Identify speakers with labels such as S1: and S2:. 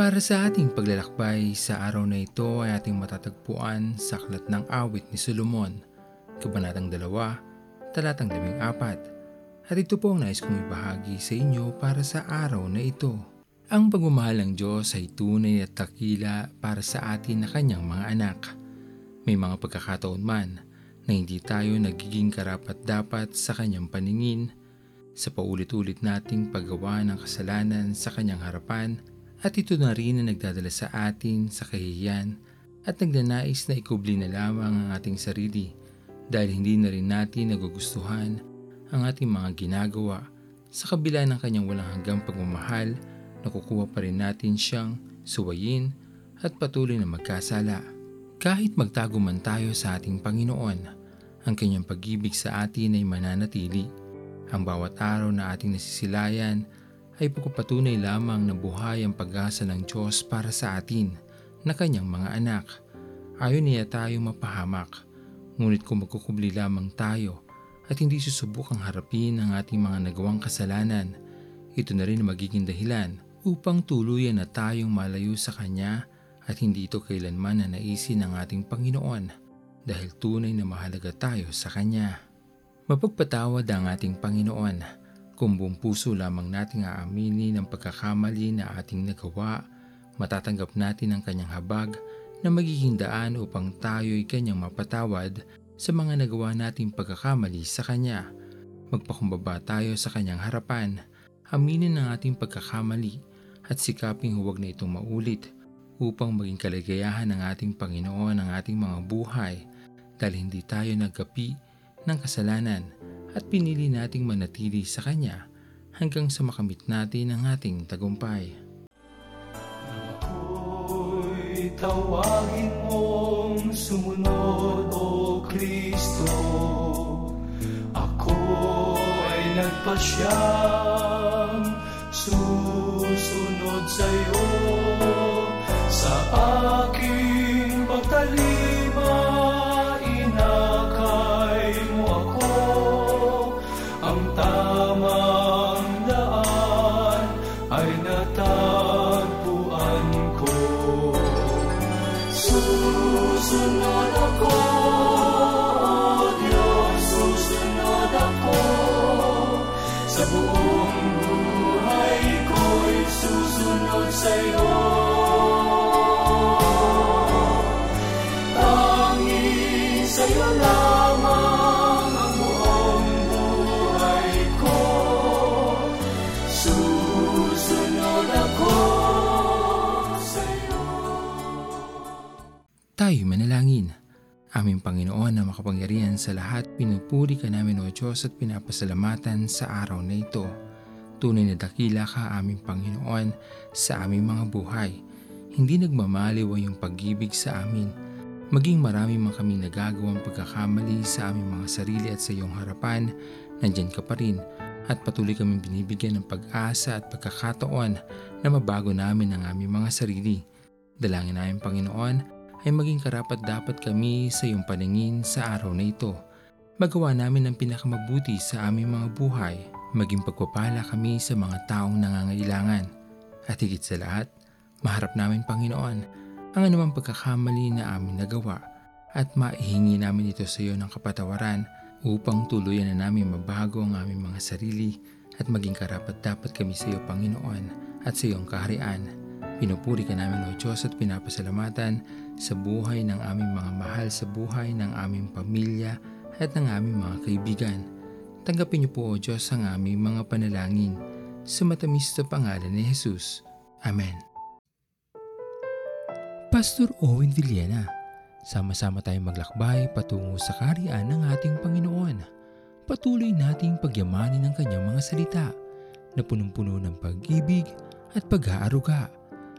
S1: Para sa ating paglalakbay sa araw na ito ay ating matatagpuan sa Aklat ng Awit ni Solomon, Kabanatang 2, Talatang 14. At ito po ang nais kong ibahagi sa inyo para sa araw na ito. Ang pagmamahal ng Diyos ay tunay at takila para sa atin na kanyang mga anak. May mga pagkakataon man na hindi tayo nagiging karapat dapat sa kanyang paningin sa paulit-ulit nating paggawa ng kasalanan sa kanyang harapan at ito na rin na nagdadala sa atin sa kahihiyan at nagnanais na ikubli na lamang ang ating sarili dahil hindi na rin natin nagugustuhan ang ating mga ginagawa sa kabila ng kanyang walang hanggang pagmamahal nakukuha pa rin natin siyang suwayin at patuloy na magkasala. Kahit magtago man tayo sa ating Panginoon, ang kanyang pag-ibig sa atin ay mananatili. Ang bawat araw na ating nasisilayan ay pagpapatunay lamang na buhay ang pag-asa ng Diyos para sa atin na kanyang mga anak. Ayaw niya tayo mapahamak, ngunit kung magkukubli lamang tayo at hindi susubukang harapin ang ating mga nagawang kasalanan, ito na rin magiging dahilan upang tuluyan na tayong malayo sa Kanya at hindi ito kailanman na naisin ng ating Panginoon dahil tunay na mahalaga tayo sa Kanya. Mapagpatawad ang ating Panginoon kung buong puso lamang nating aaminin ang pagkakamali na ating nagawa, matatanggap natin ang Kanyang habag na magiging daan upang tayo'y Kanyang mapatawad sa mga nagawa nating pagkakamali sa Kanya. Magpakumbaba tayo sa Kanyang harapan, aminin ang ating pagkakamali at sikaping huwag na itong maulit upang maging kaligayahan ng ating Panginoon ang ating mga buhay dahil hindi tayo nagkapi ng kasalanan at pinili nating manatili sa Kanya hanggang sa makamit natin ang ating tagumpay.
S2: Ako'y tawagin mong sumunod, O Kristo. Ako ay nagpasyang susunod sa'yo sa aking susunod
S1: Tayo manalangin. Aming Panginoon na makapangyarihan sa lahat, pinupuri ka namin o Diyos at pinapasalamatan sa araw na ito. Tunay na dakila ka aming Panginoon sa aming mga buhay. Hindi nagmamaliw ang iyong pag-ibig sa amin. Maging marami man kaming nagagawang pagkakamali sa aming mga sarili at sa iyong harapan, nandyan ka pa rin at patuloy kaming binibigyan ng pag-asa at pagkakataon na mabago namin ang aming mga sarili. Dalangin namin Panginoon ay maging karapat dapat kami sa iyong paningin sa araw na ito. Magawa namin ang pinakamabuti sa aming mga buhay, maging pagpapala kami sa mga taong nangangailangan. At higit sa lahat, maharap namin Panginoon ang anumang pagkakamali na amin nagawa at maihingi namin ito sa iyo ng kapatawaran upang tuluyan na namin mabago ang aming mga sarili at maging karapat dapat kami sa iyo Panginoon at sa iyong kaharian. Pinupuri ka namin o Diyos at pinapasalamatan sa buhay ng aming mga mahal sa buhay ng aming pamilya at ng aming mga kaibigan. Tanggapin niyo po o Diyos ang aming mga panalangin sa matamis na pangalan ni Jesus. Amen. Pastor Owen Villena, sama-sama tayong maglakbay patungo sa kariyan ng ating Panginoon. Patuloy nating pagyamanin ang kanyang mga salita na punong-puno ng pag-ibig at pag-aaruga.